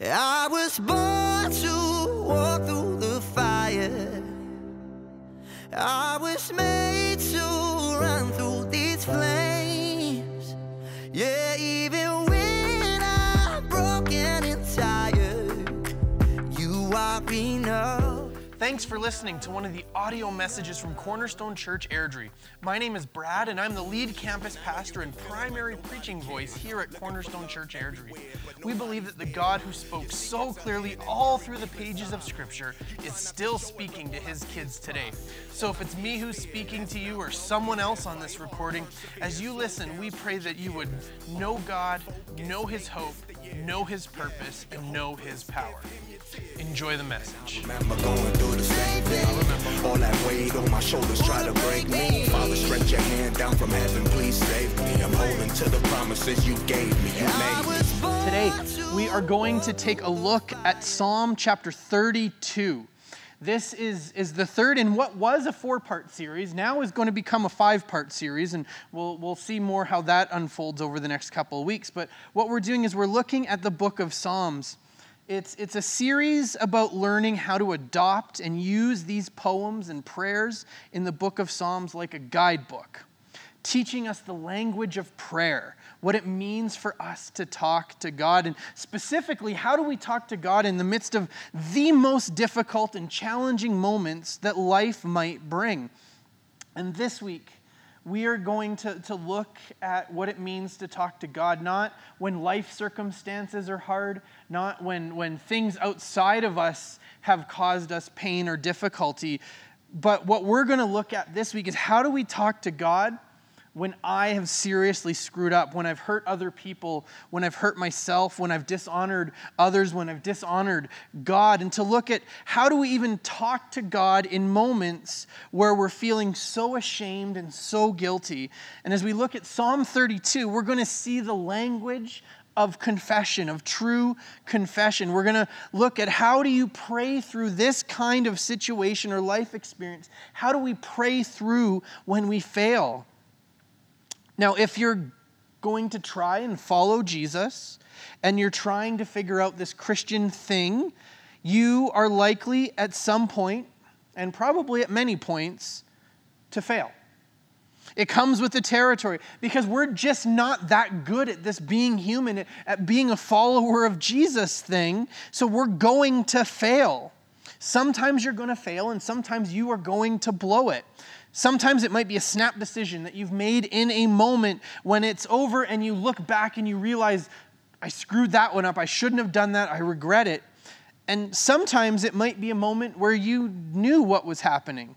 I was born to walk through the fire. I was made to Thanks for listening to one of the audio messages from Cornerstone Church Airdrie. My name is Brad, and I'm the lead campus pastor and primary preaching voice here at Cornerstone Church Airdrie. We believe that the God who spoke so clearly all through the pages of Scripture is still speaking to his kids today. So if it's me who's speaking to you or someone else on this recording, as you listen, we pray that you would know God, know his hope, know his purpose, and know his power. Enjoy the message. Remember going through the same thing. All that weight on my shoulders try to break me. Father, stretch your hand down from heaven, please save me. I'm holding to the promises you gave me. You made me. Today, we are going to take a look at Psalm chapter 32. This is, is the third in what was a four part series, now is going to become a five part series, and we'll, we'll see more how that unfolds over the next couple of weeks. But what we're doing is we're looking at the book of Psalms. It's, it's a series about learning how to adopt and use these poems and prayers in the book of Psalms like a guidebook, teaching us the language of prayer, what it means for us to talk to God, and specifically, how do we talk to God in the midst of the most difficult and challenging moments that life might bring. And this week, we are going to, to look at what it means to talk to God, not when life circumstances are hard, not when, when things outside of us have caused us pain or difficulty, but what we're going to look at this week is how do we talk to God when I have seriously screwed up, when I've hurt other people, when I've hurt myself, when I've dishonored others, when I've dishonored God, and to look at how do we even talk to God in moments where we're feeling so ashamed and so guilty. And as we look at Psalm 32, we're going to see the language of confession, of true confession. We're going to look at how do you pray through this kind of situation or life experience? How do we pray through when we fail? Now, if you're going to try and follow Jesus and you're trying to figure out this Christian thing, you are likely at some point, and probably at many points, to fail. It comes with the territory because we're just not that good at this being human, at being a follower of Jesus thing. So we're going to fail. Sometimes you're going to fail, and sometimes you are going to blow it. Sometimes it might be a snap decision that you've made in a moment when it's over and you look back and you realize, I screwed that one up. I shouldn't have done that. I regret it. And sometimes it might be a moment where you knew what was happening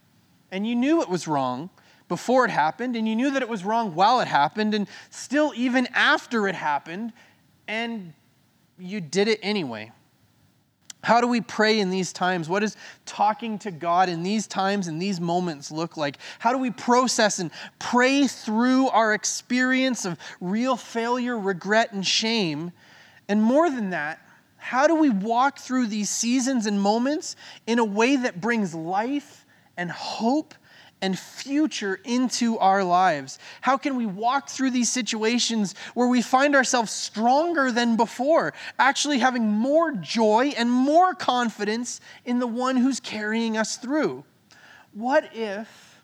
and you knew it was wrong before it happened and you knew that it was wrong while it happened and still even after it happened and you did it anyway. How do we pray in these times? What does talking to God in these times and these moments look like? How do we process and pray through our experience of real failure, regret, and shame? And more than that, how do we walk through these seasons and moments in a way that brings life and hope and future into our lives? How can we walk through these situations where we find ourselves stronger than before, actually having more joy and more confidence in the one who's carrying us through? What if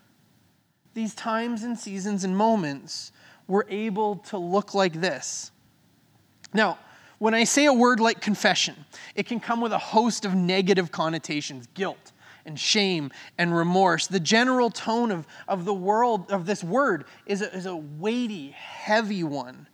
these times and seasons and moments were able to look like this? Now, when I say a word like confession, it can come with a host of negative connotations guilt, and shame and remorse. The general tone of, of the world, of this word, is a, is a weighty, heavy one.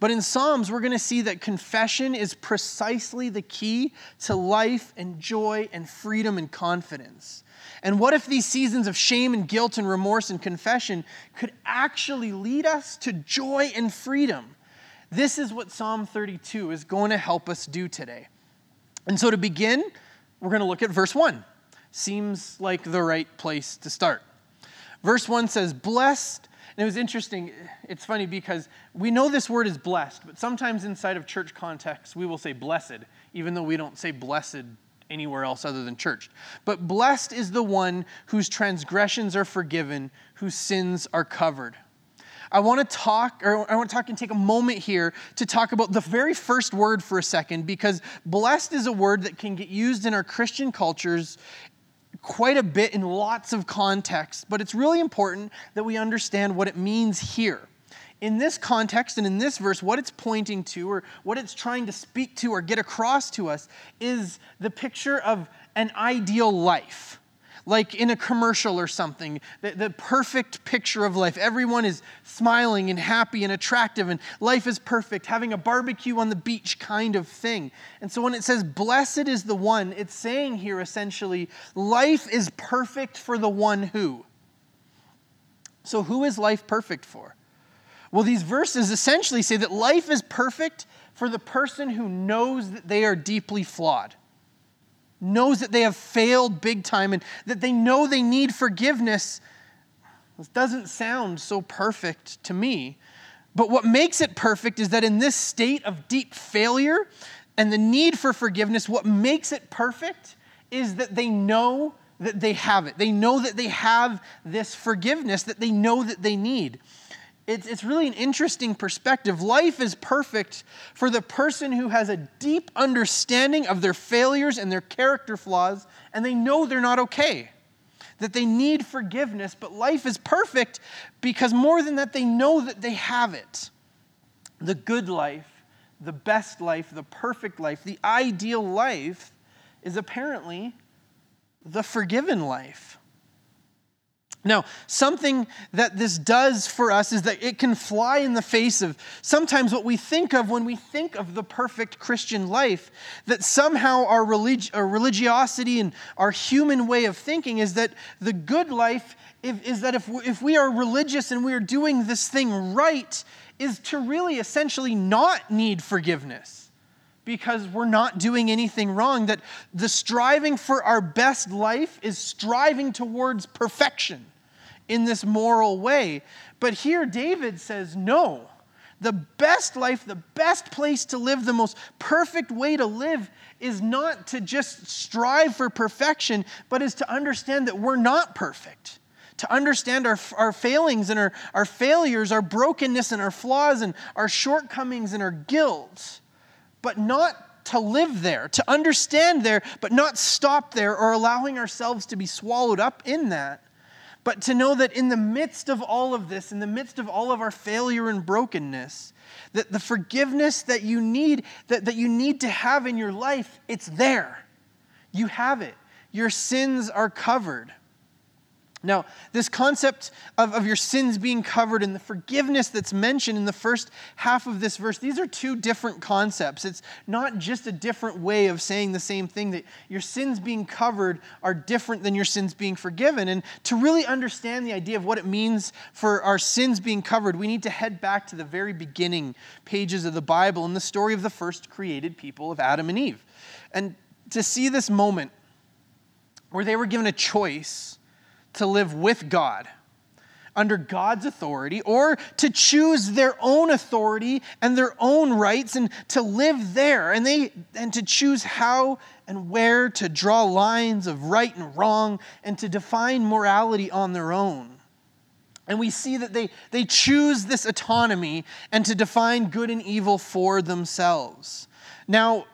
But in Psalms, we're going to see that confession is precisely the key to life and joy and freedom and confidence. And what if these seasons of shame and guilt and remorse and confession could actually lead us to joy and freedom? This is what Psalm 32 is going to help us do today. And so to begin, we're going to look at verse 1 seems like the right place to start. Verse 1 says, Blessed. And it was interesting. It's funny because we know this word is blessed, but sometimes inside of church context, we will say blessed, even though we don't say blessed anywhere else other than church. But blessed is the one whose transgressions are forgiven, whose sins are covered. I want to talk, or I want to talk and take a moment here to talk about the very first word for a second, because blessed is a word that can get used in our Christian cultures quite a bit in lots of contexts, but it's really important that we understand what it means here. In this context and in this verse, what it's pointing to or what it's trying to speak to or get across to us is the picture of an ideal life like in a commercial or something, the, the, perfect picture of life. Everyone is smiling and happy and attractive, and life is perfect, having a barbecue on the beach kind of thing. And so when it says, Blessed is the one, it's saying here essentially, life is perfect for the one who. So, who is life perfect for? Well, these verses essentially say that life is perfect for the person who knows that they are deeply flawed knows that they have failed big time and that they know they need forgiveness. This doesn't sound so perfect to me. But what makes it perfect is that in this state of deep failure and the need for forgiveness, what makes it perfect is that they know that they have it. They know that they have this forgiveness that they know that they need it's, it's really an interesting perspective. Life is perfect for the person who has a deep understanding of their failures and their character flaws, and they know they're not okay, that they need forgiveness, but life is perfect because more than that, they know that they have it. The good life, the best life, the perfect life, the ideal life is apparently the forgiven life. Now, something that this does for us is that it can fly in the face of sometimes what we think of when we think of the perfect Christian life. That somehow our, relig- our religiosity and our human way of thinking is that the good life if, is that if we, if we are religious and we are doing this thing right, is to really essentially not need forgiveness because we're not doing anything wrong. That the striving for our best life is striving towards perfection in this moral way. But here, David says, no. The best life, the best place to live, the most perfect way to live is not to just strive for perfection, but is to understand that we're not perfect. To understand our, our failings and our, our failures, our brokenness and our flaws and our shortcomings and our guilt, but not to live there, to understand there, but not stop there or allowing ourselves to be swallowed up in that. But to know that in the midst of all of this, in the midst of all of our failure and brokenness, that the forgiveness that you need, that, that you need to have in your life, it's there. You have it. Your sins are covered. Now, this concept of, of your sins being covered and the forgiveness that's mentioned in the first half of this verse, these are two different concepts. It's not just a different way of saying the same thing, that your sins being covered are different than your sins being forgiven. And to really understand the idea of what it means for our sins being covered, we need to head back to the very beginning pages of the Bible and the story of the first created people of Adam and Eve. And to see this moment where they were given a choice to live with God under God's authority or to choose their own authority and their own rights and to live there and they and to choose how and where to draw lines of right and wrong and to define morality on their own. And we see that they, they choose this autonomy and to define good and evil for themselves. Now,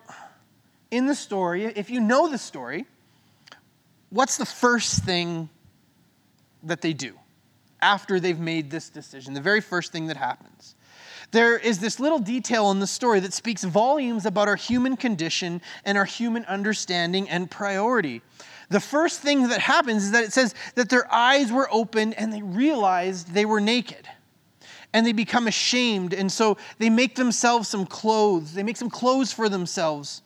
in the story, if you know the story, what's the first thing that they do after they've made this decision, the very first thing that happens. There is this little detail in the story that speaks volumes about our human condition and our human understanding and priority. The first thing that happens is that it says that their eyes were opened and they realized they were naked. And they become ashamed, and so they make themselves some clothes. They make some clothes for themselves.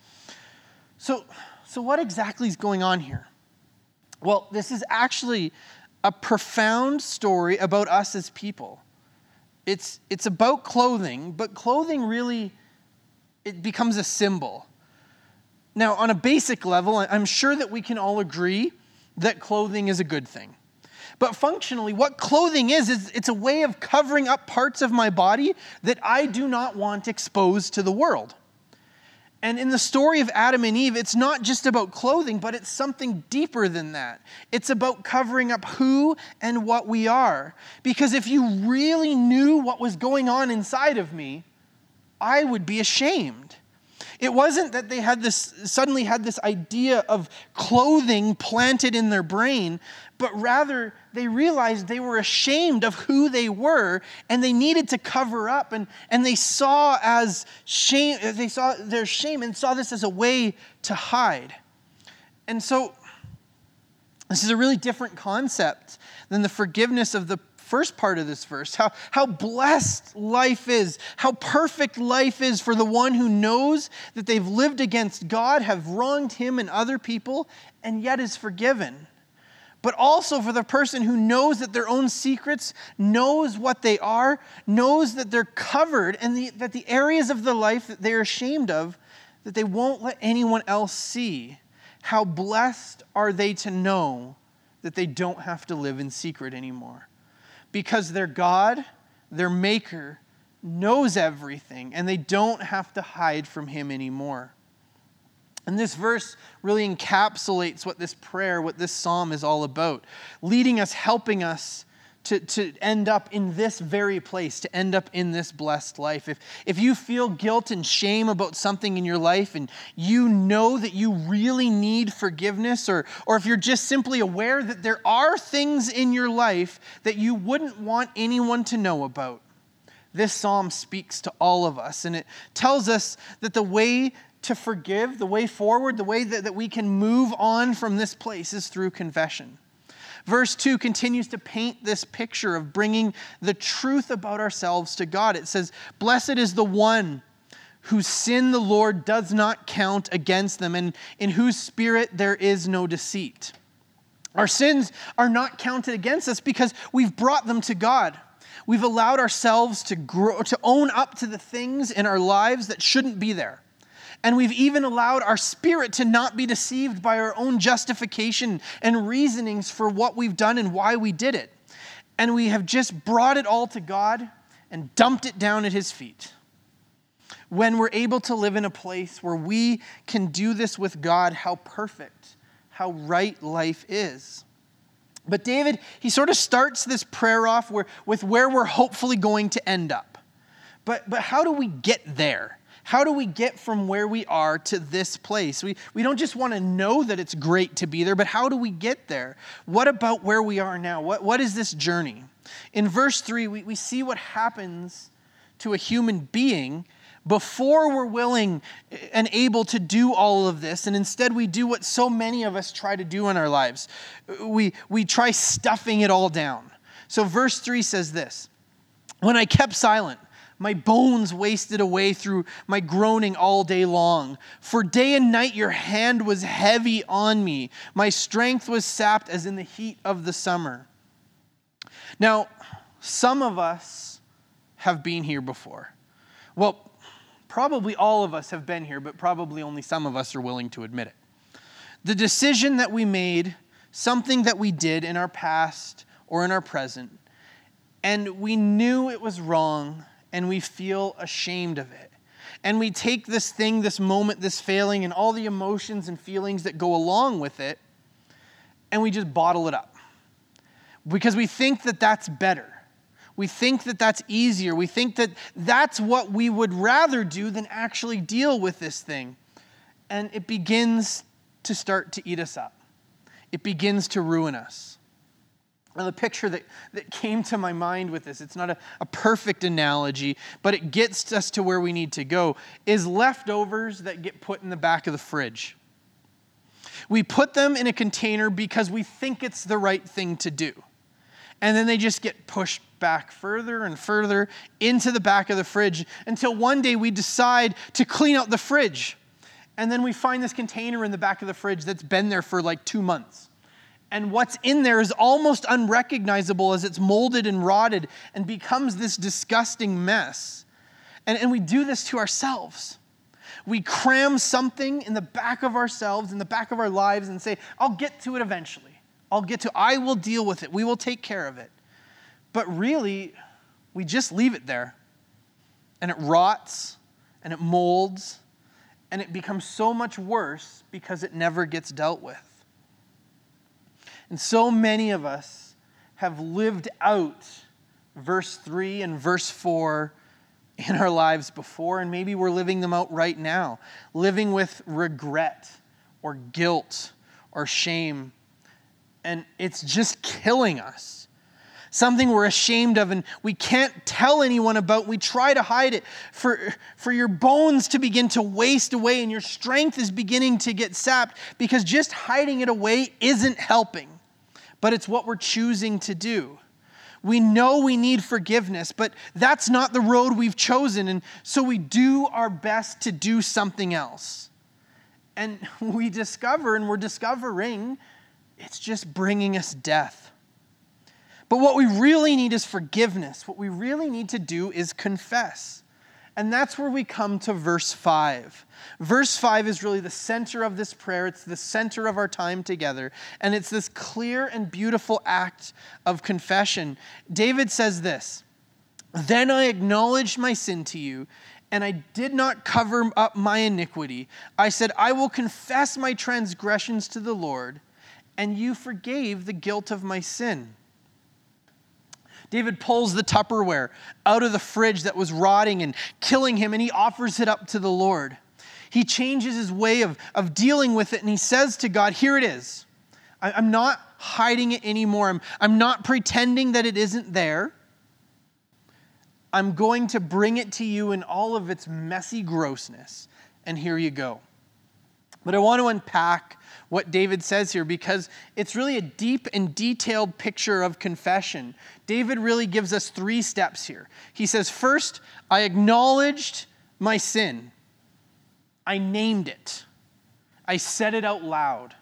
So, so what exactly is going on here? Well, this is actually a profound story about us as people. It's, it's about clothing, but clothing really it becomes a symbol. Now, on a basic level, I'm sure that we can all agree that clothing is a good thing. But functionally, what clothing is, is it's a way of covering up parts of my body that I do not want exposed to the world. And in the story of Adam and Eve, it's not just about clothing, but it's something deeper than that. It's about covering up who and what we are. Because if you really knew what was going on inside of me, I would be ashamed. It wasn't that they had this suddenly had this idea of clothing planted in their brain, but rather they realized they were ashamed of who they were and they needed to cover up and, and they saw as shame they saw their shame and saw this as a way to hide. And so this is a really different concept than the forgiveness of the first part of this verse how, how blessed life is, how perfect life is for the one who knows that they've lived against God, have wronged him and other people, and yet is forgiven. But also for the person who knows that their own secrets, knows what they are, knows that they're covered, and the, that the areas of their life that they're ashamed of, that they won't let anyone else see. How blessed are they to know that they don't have to live in secret anymore? because their God, their Maker, knows everything and they don't have to hide from Him anymore. And this verse really encapsulates what this prayer, what this psalm is all about, leading us, helping us to, to end up in this very place, to end up in this blessed life. If, if you feel guilt and shame about something in your life and you know that you really need forgiveness, or, or if you're just simply aware that there are things in your life that you wouldn't want anyone to know about, this psalm speaks to all of us. And it tells us that the way to forgive, the way forward, the way that, that we can move on from this place is through confession. Verse 2 continues to paint this picture of bringing the truth about ourselves to God. It says, Blessed is the one whose sin the Lord does not count against them, and in whose spirit there is no deceit. Our sins are not counted against us because we've brought them to God. We've allowed ourselves to grow, to own up to the things in our lives that shouldn't be there. And we've even allowed our spirit to not be deceived by our own justification and reasonings for what we've done and why we did it. And we have just brought it all to God and dumped it down at His feet. When we're able to live in a place where we can do this with God, how perfect, how right life is. But David, he sort of starts this prayer off where, with where we're hopefully going to end up. But, but how do we get there? How do we get from where we are to this place? We, we don't just want to know that it's great to be there, but how do we get there? What about where we are now? What, what is this journey? In verse 3, we, we see what happens to a human being before we're willing and able to do all of this, and instead we do what so many of us try to do in our lives we, we try stuffing it all down. So, verse 3 says this When I kept silent, my bones wasted away through my groaning all day long. For day and night your hand was heavy on me. My strength was sapped as in the heat of the summer. Now, some of us have been here before. Well, probably all of us have been here, but probably only some of us are willing to admit it. The decision that we made, something that we did in our past or in our present, and we knew it was wrong and we feel ashamed of it. And we take this thing, this moment, this failing, and all the emotions and feelings that go along with it, and we just bottle it up. Because we think that that's better. We think that that's easier. We think that that's what we would rather do than actually deal with this thing. And it begins to start to eat us up, it begins to ruin us. The picture that, that came to my mind with this, it's not a, a perfect analogy, but it gets us to where we need to go, is leftovers that get put in the back of the fridge. We put them in a container because we think it's the right thing to do. And then they just get pushed back further and further into the back of the fridge until one day we decide to clean out the fridge. And then we find this container in the back of the fridge that's been there for like two months and what's in there is almost unrecognizable as it's molded and rotted and becomes this disgusting mess. And, and we do this to ourselves. We cram something in the back of ourselves, in the back of our lives, and say, I'll get to it eventually. I'll get to I will deal with it. We will take care of it. But really, we just leave it there. And it rots and it molds and it becomes so much worse because it never gets dealt with. And so many of us have lived out verse 3 and verse 4 in our lives before, and maybe we're living them out right now, living with regret or guilt or shame. And it's just killing us. Something we're ashamed of and we can't tell anyone about. We try to hide it for, for your bones to begin to waste away and your strength is beginning to get sapped because just hiding it away isn't helping, but it's what we're choosing to do. We know we need forgiveness, but that's not the road we've chosen. And so we do our best to do something else. And we discover, and we're discovering, it's just bringing us death. But what we really need is forgiveness. What we really need to do is confess. And that's where we come to verse 5. Verse 5 is really the center of this prayer. It's the center of our time together. And it's this clear and beautiful act of confession. David says this Then I acknowledged my sin to you, and I did not cover up my iniquity. I said, I will confess my transgressions to the Lord, and you forgave the guilt of my sin. David pulls the Tupperware out of the fridge that was rotting and killing him, and he offers it up to the Lord. He changes his way of, of dealing with it, and he says to God, Here it is. I, I'm not hiding it anymore. I'm, I'm not pretending that it isn't there. I'm going to bring it to you in all of its messy grossness, and here you go. But I want to unpack what David says here because it's really a deep and detailed picture of confession. David really gives us three steps here. He says, First, I acknowledged my sin, I named it, I said it out loud,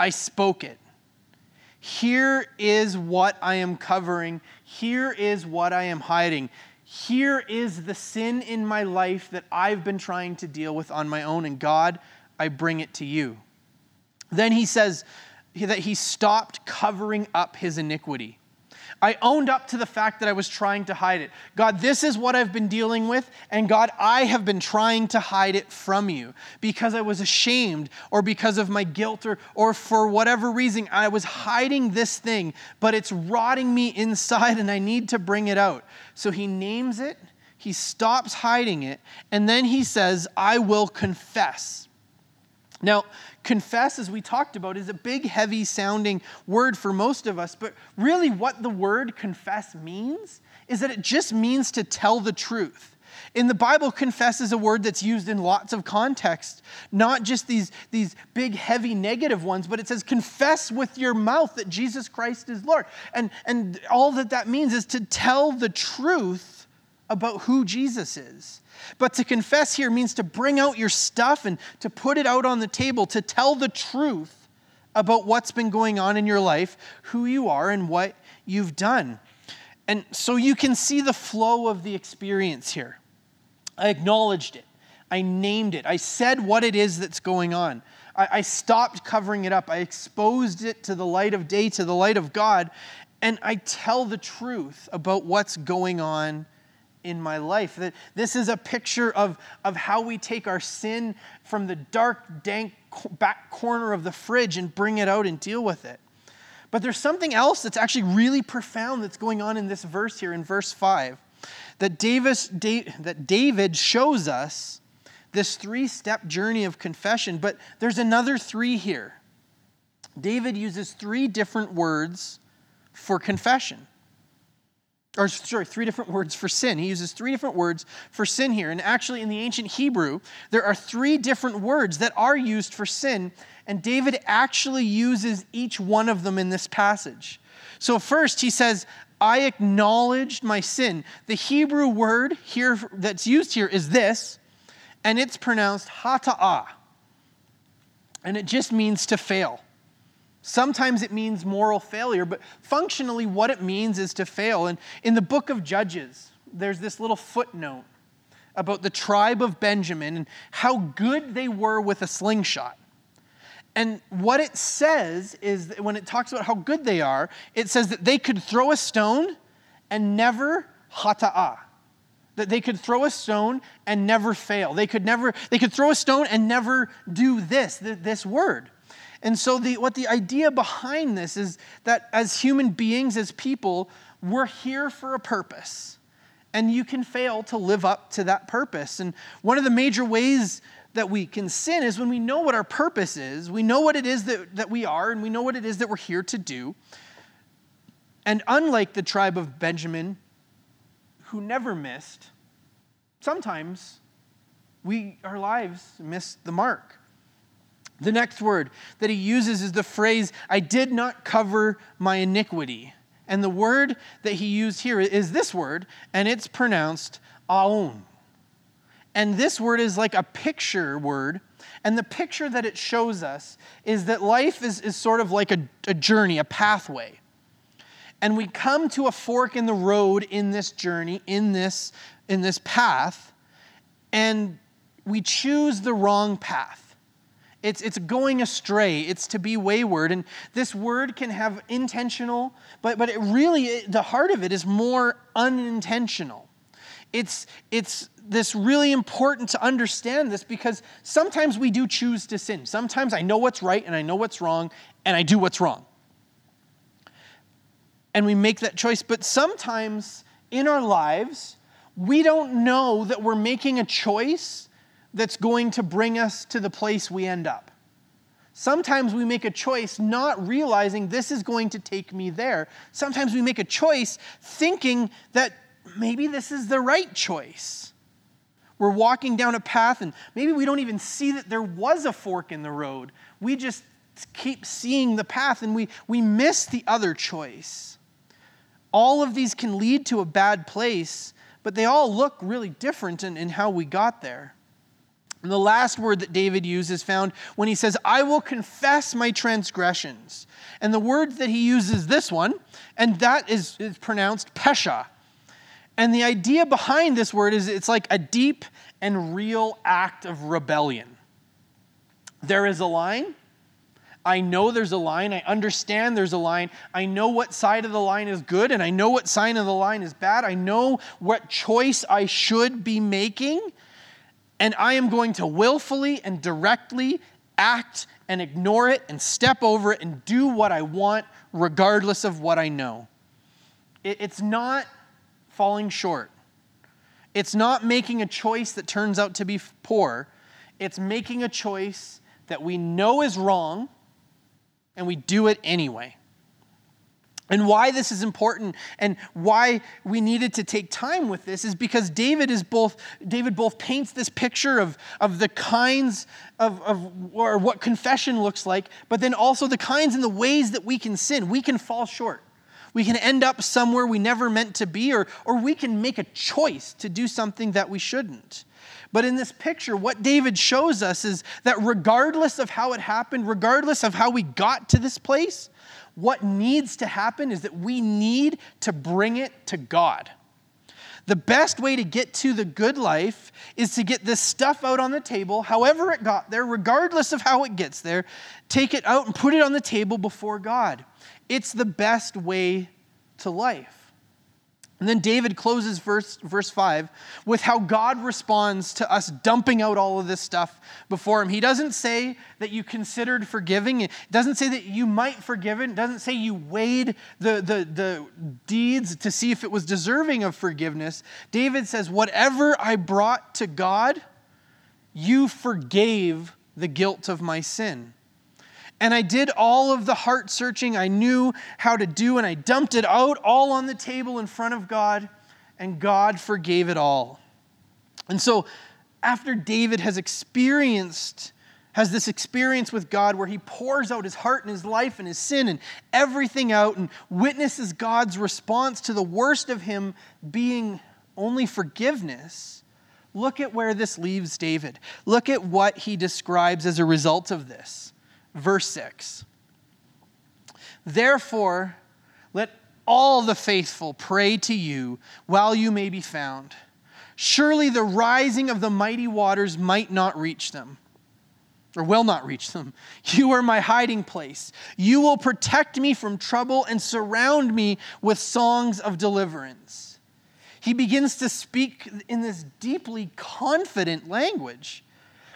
I spoke it. Here is what I am covering. Here is what I am hiding. Here is the sin in my life that I've been trying to deal with on my own. And God, I bring it to you. Then he says that he stopped covering up his iniquity. I owned up to the fact that I was trying to hide it. God, this is what I've been dealing with, and God, I have been trying to hide it from you because I was ashamed or because of my guilt or, or for whatever reason. I was hiding this thing, but it's rotting me inside and I need to bring it out. So he names it, he stops hiding it, and then he says, I will confess. Now, confess, as we talked about, is a big, heavy sounding word for most of us, but really what the word confess means is that it just means to tell the truth. In the Bible, confess is a word that's used in lots of contexts, not just these, these big, heavy, negative ones, but it says, confess with your mouth that Jesus Christ is Lord. And, and all that that means is to tell the truth about who Jesus is. But to confess here means to bring out your stuff and to put it out on the table, to tell the truth about what's been going on in your life, who you are, and what you've done. And so you can see the flow of the experience here. I acknowledged it, I named it, I said what it is that's going on. I, I stopped covering it up, I exposed it to the light of day, to the light of God, and I tell the truth about what's going on in my life. That this is a picture of, of how we take our sin from the dark, dank back corner of the fridge and bring it out and deal with it. But there's something else that's actually really profound that's going on in this verse here in verse 5 that, Davis, that David shows us this three step journey of confession, but there's another three here. David uses three different words for confession or sorry, three different words for sin. He uses three different words for sin here. And actually, in the ancient Hebrew, there are three different words that are used for sin, and David actually uses each one of them in this passage. So, first, he says, I acknowledged my sin. The Hebrew word here that's used here is this, and it's pronounced hata'ah. And it just means to fail. Sometimes it means moral failure, but functionally, what it means is to fail. And in the book of Judges, there's this little footnote about the tribe of Benjamin and how good they were with a slingshot. And what it says is that when it talks about how good they are, it says that they could throw a stone and never hata'ah. that they could throw a stone and never fail. They could never, they could throw a stone and never do this, this word. And so the, what the idea behind this is that as human beings, as people, we're here for a purpose. And you can fail to live up to that purpose. And one of the major ways that we can sin is when we know what our purpose is, we know what it is that, that we are, and we know what it is that we're here to do. And unlike the tribe of Benjamin, who never missed, sometimes we, our lives miss the mark. The next word that he uses is the phrase, I did not cover my iniquity. And the word that he used here is this word, and it's pronounced aon. And this word is like a picture word. And the picture that it shows us is that life is, is sort of like a, a journey, a pathway. And we come to a fork in the road in this journey, in this, in this path, and we choose the wrong path. It's, it's going astray. It's to be wayward. And this word can have intentional, but, but it really, the heart of it is more unintentional. It's, it's this really important to understand this because sometimes we do choose to sin. Sometimes I know what's right and I know what's wrong and I do what's wrong. And we make that choice. But sometimes in our lives, we don't know that we're making a choice that's going to bring us to the place we end up. Sometimes we make a choice not realizing this is going to take me there. Sometimes we make a choice thinking that maybe this is the right choice. We're walking down a path and maybe we don't even see that there was a fork in the road. We just keep seeing the path and we, we miss the other choice. All of these can lead to a bad place, but they all look really different in, in how we got there. And the last word that David uses found when he says, I will confess my transgressions. And the word that he uses this one, and that is, is pronounced pesha. And the idea behind this word is it's like a deep and real act of rebellion. There is a line. I know there's a line. I understand there's a line. I know what side of the line is good and I know what side of the line is bad. I know what choice I should be making and I am going to willfully and directly act and ignore it and step over it and do what I want, regardless of what I know. It's not falling short. It's not making a choice that turns out to be poor. It's making a choice that we know is wrong and we do it anyway. And why this is important and why we needed to take time with this is because David is both David both paints this picture of, of the kinds of, of or what confession looks like, but then also the kinds and the ways that we can sin. We can fall short. We can end up somewhere we never meant to be, or, or we can make a choice to do something that we shouldn't. But in this picture, what David shows us is that regardless of how it happened, regardless of how we got to this place, what needs to happen is that we need to bring it to God. The best way to get to the good life is to get this stuff out on the table, however it got there, regardless of how it gets there, take it out and put it on the table before God. It's the best way to life. And then David closes verse, verse 5 with how God responds to us dumping out all of this stuff before him. He doesn't say that you considered forgiving. It doesn't say that you might forgive it. Doesn't say you weighed the, the, the deeds to see if it was deserving of forgiveness. David says, Whatever I brought to God, you forgave the guilt of my sin. And I did all of the heart searching I knew how to do, and I dumped it out all on the table in front of God, and God forgave it all. And so, after David has experienced, has this experience with God where he pours out his heart and his life and his sin and everything out and witnesses God's response to the worst of him being only forgiveness, look at where this leaves David. Look at what he describes as a result of this verse 6. Therefore, let all the faithful pray to you while you may be found. Surely the rising of the mighty waters might not reach them, or will not reach them. You are my hiding place. You will protect me from trouble and surround me with songs of deliverance. He begins to speak in this deeply confident language.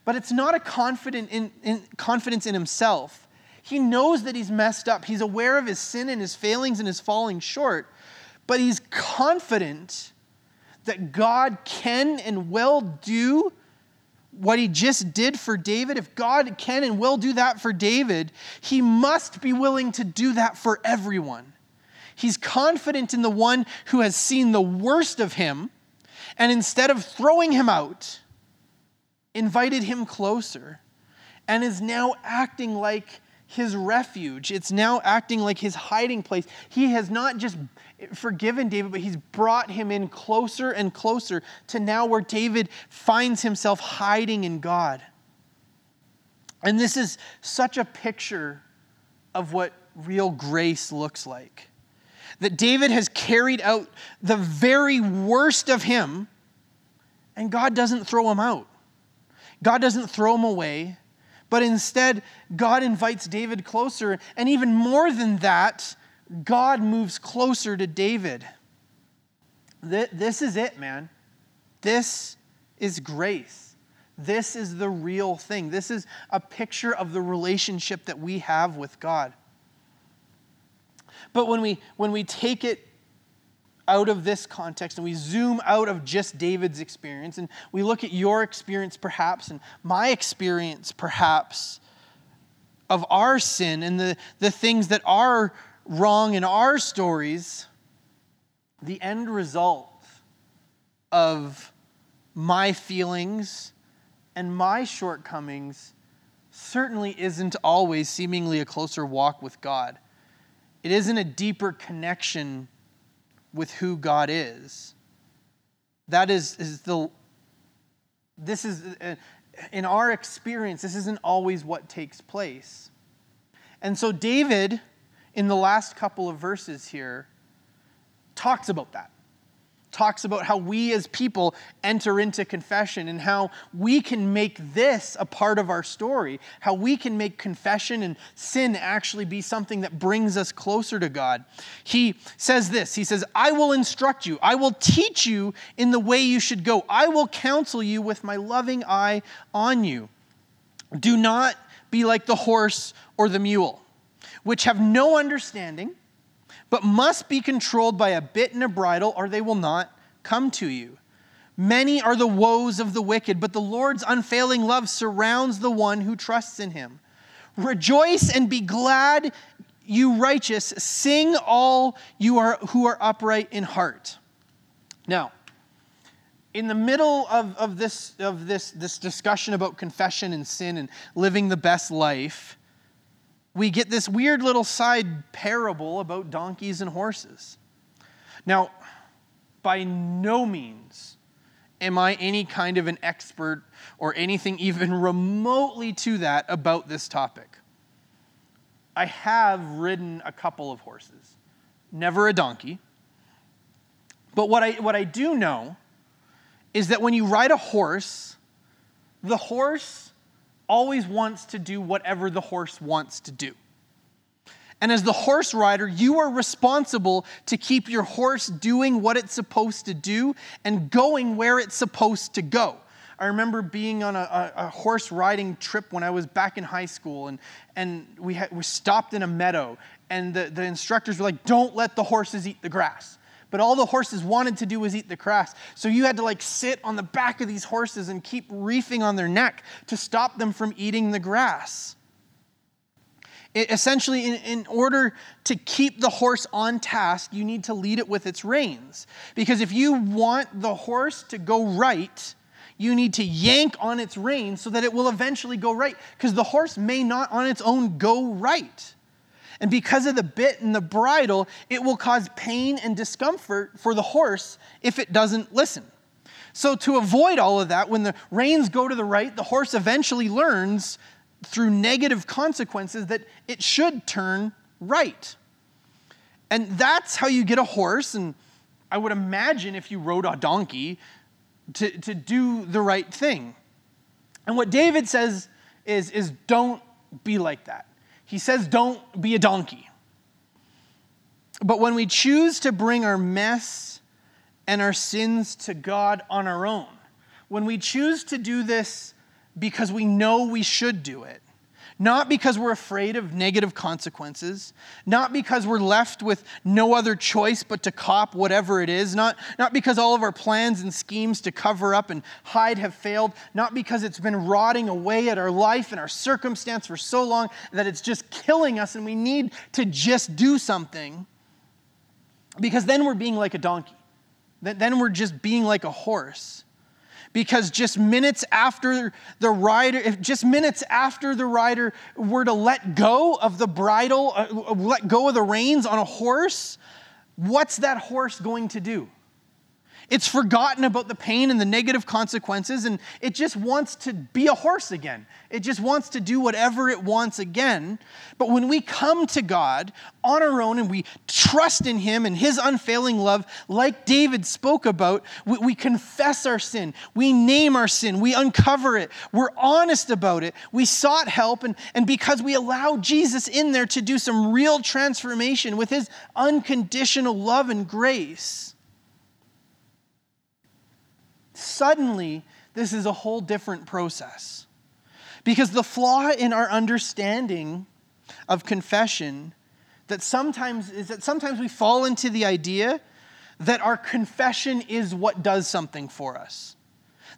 But it's not a confident in, in, confidence in himself. He knows that he's messed up. He's aware of his sin and his failings and his falling short. But he's confident that God can and will do what he just did for David. If God can and will do that for David, he must be willing to do that for everyone. He's confident in the one who has seen the worst of him, and instead of throwing him out, invited him closer, and is now acting like his refuge. It's now acting like his hiding place. He has not just forgiven David, but he's brought him in closer and closer to now where David finds himself hiding in God. And this is such a picture of what real grace looks like. That David has carried out the very worst of him, and God doesn't throw him out. God doesn't throw him away, but instead, God invites David closer. And even more than that, God moves closer to David. This is it, man. This is grace. This is the real thing. This is a picture of the relationship that we have with God. But when we, when we take it out of this context and we zoom out of just David's experience and we look at your experience perhaps and my experience perhaps of our sin and the, the things that are wrong in our stories, the end result of my feelings and my shortcomings certainly isn't always seemingly a closer walk with God. It isn't a deeper connection with who God is. That is, is the, this is, uh, in our experience, this isn't always what takes place. And so David in the last couple of verses here talks about that. Talks about how we as people enter into confession and how we can make this a part of our story, how we can make confession and sin actually be something that brings us closer to God. He says this He says, I will instruct you, I will teach you in the way you should go, I will counsel you with my loving eye on you. Do not be like the horse or the mule which have no understanding, but must be controlled by a bit and a bridle, or they will not come to you. Many are the woes of the wicked, but the Lord's unfailing love surrounds the one who trusts in him. Rejoice and be glad, you righteous. Sing all you are who are upright in heart. Now, in the middle of, of, this, of this, this discussion about confession and sin and living the best life, we get this weird little side parable about donkeys and horses. Now, by no means am I any kind of an expert or anything even remotely to that about this topic. I have ridden a couple of horses, never a donkey. But what I, what I do know is that when you ride a horse, the horse always wants to do whatever the horse wants to do. And as the horse rider, you are responsible to keep your horse doing what it's supposed to do and going where it's supposed to go. I remember being on a, a, a horse riding trip when I was back in high school, and, and we, we stopped in a meadow, and the, the instructors were like, Don't let the horses eat the grass but all the horses wanted to do was eat the grass. So you had to like sit on the back of these horses and keep reefing on their neck to stop them from eating the grass. It, essentially, in, in order to keep the horse on task, you need to lead it with its reins. Because if you want the horse to go right, you need to yank on its reins so that it will eventually go right. Because the horse may not on its own go right. And because of the bit and the bridle, it will cause pain and discomfort for the horse if it doesn't listen. So, to avoid all of that, when the reins go to the right, the horse eventually learns through negative consequences that it should turn right. And that's how you get a horse. And I would imagine if you rode a donkey to, to do the right thing. And what David says is, is don't be like that. He says, don't be a donkey. But when we choose to bring our mess and our sins to God on our own, when we choose to do this because we know we should do it, not because we're afraid of negative consequences, not because we're left with no other choice but to cop whatever it is, not, not because all of our plans and schemes to cover up and hide have failed, not because it's been rotting away at our life and our circumstance for so long that it's just killing us and we need to just do something, because then we're being like a donkey. Then we're just being like a horse because just minutes after the rider, if just minutes after the rider were to let go of the bridle, uh, let go of the reins on a horse, what's that horse going to do? It's forgotten about the pain and the negative consequences, and it just wants to be a horse again. It just wants to do whatever it wants again. But when we come to God on our own and we trust in Him and His unfailing love, like David spoke about, we, we confess our sin, we name our sin, we uncover it, we're honest about it, we sought help, and, and because we allow Jesus in there to do some real transformation with His unconditional love and grace suddenly this is a whole different process. Because the flaw in our understanding of confession that sometimes is that sometimes we fall into the idea that our confession is what does something for us,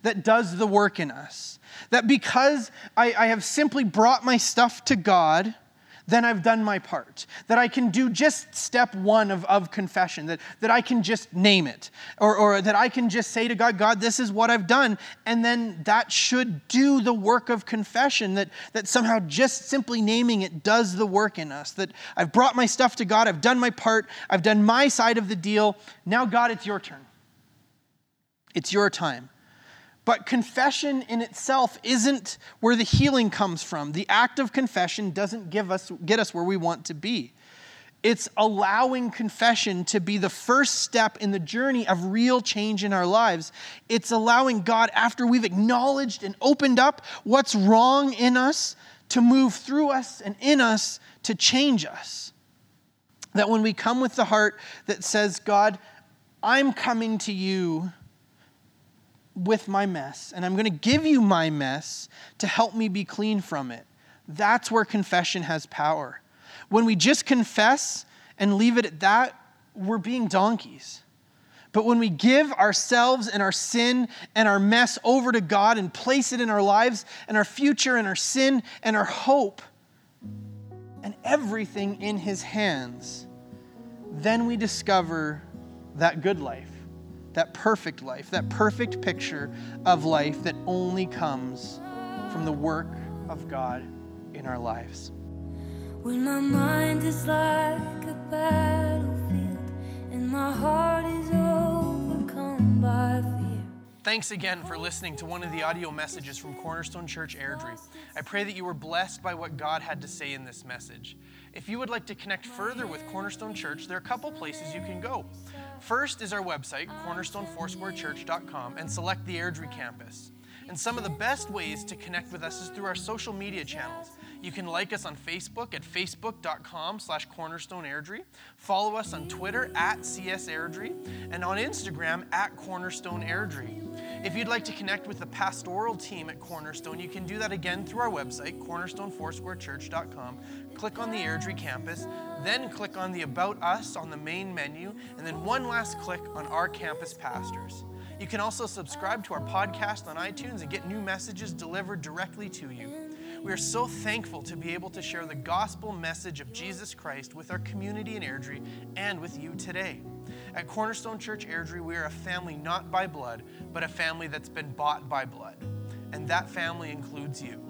that does the work in us. That because I, I have simply brought my stuff to God, then I've done my part. That I can do just step one of, of confession, that, that I can just name it, or, or that I can just say to God, God, this is what I've done. And then that should do the work of confession, that, that somehow just simply naming it does the work in us. That I've brought my stuff to God, I've done my part, I've done my side of the deal. Now, God, it's your turn. It's your time. But confession in itself isn't where the healing comes from. The act of confession doesn't give us, get us where we want to be. It's allowing confession to be the first step in the journey of real change in our lives. It's allowing God, after we've acknowledged and opened up what's wrong in us, to move through us and in us to change us. That when we come with the heart that says, God, I'm coming to you with my mess, and I'm going to give you my mess to help me be clean from it. That's where confession has power. When we just confess and leave it at that, we're being donkeys. But when we give ourselves and our sin and our mess over to God and place it in our lives and our future and our sin and our hope and everything in His hands, then we discover that good life that perfect life, that perfect picture of life that only comes from the work of God in our lives. When my mind is like a battlefield and my heart is overcome by fear. Thanks again for listening to one of the audio messages from Cornerstone Church Airdrie. I pray that you were blessed by what God had to say in this message. If you would like to connect further with Cornerstone Church, there are a couple places you can go. First is our website, cornerstonefoursquarechurch.com, and select the Airdrie campus. And some of the best ways to connect with us is through our social media channels. You can like us on Facebook at facebook.com slash cornerstoneairdrie. Follow us on Twitter at csairdrie and on Instagram at cornerstoneairdrie. If you'd like to connect with the pastoral team at Cornerstone, you can do that again through our website, cornerstonefoursquarechurch.com. Click on the Airdrie campus, then click on the About Us on the main menu, and then one last click on Our Campus Pastors. You can also subscribe to our podcast on iTunes and get new messages delivered directly to you. We are so thankful to be able to share the gospel message of Jesus Christ with our community in Airdrie and with you today. At Cornerstone Church Airdrie, we are a family not by blood, but a family that's been bought by blood. And that family includes you.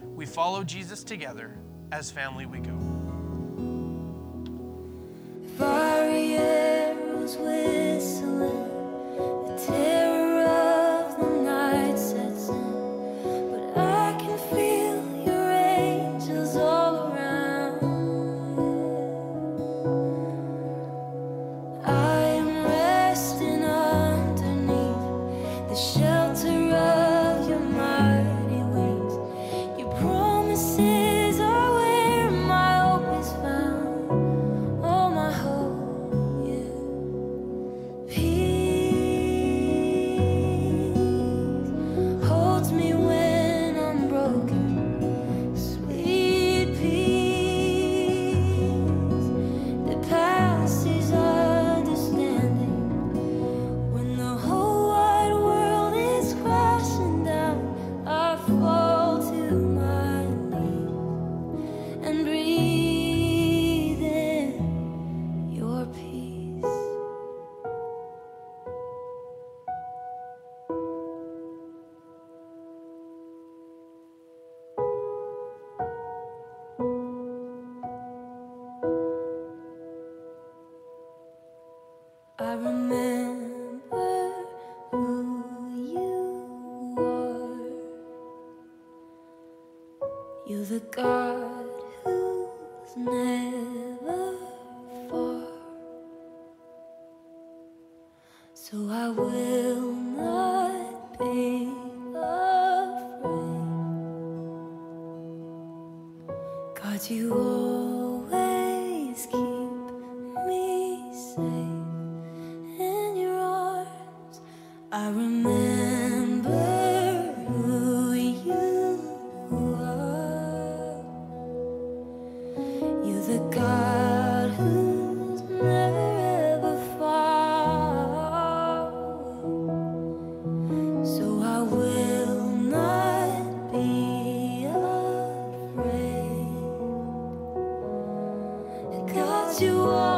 We follow Jesus together as family we go. You always,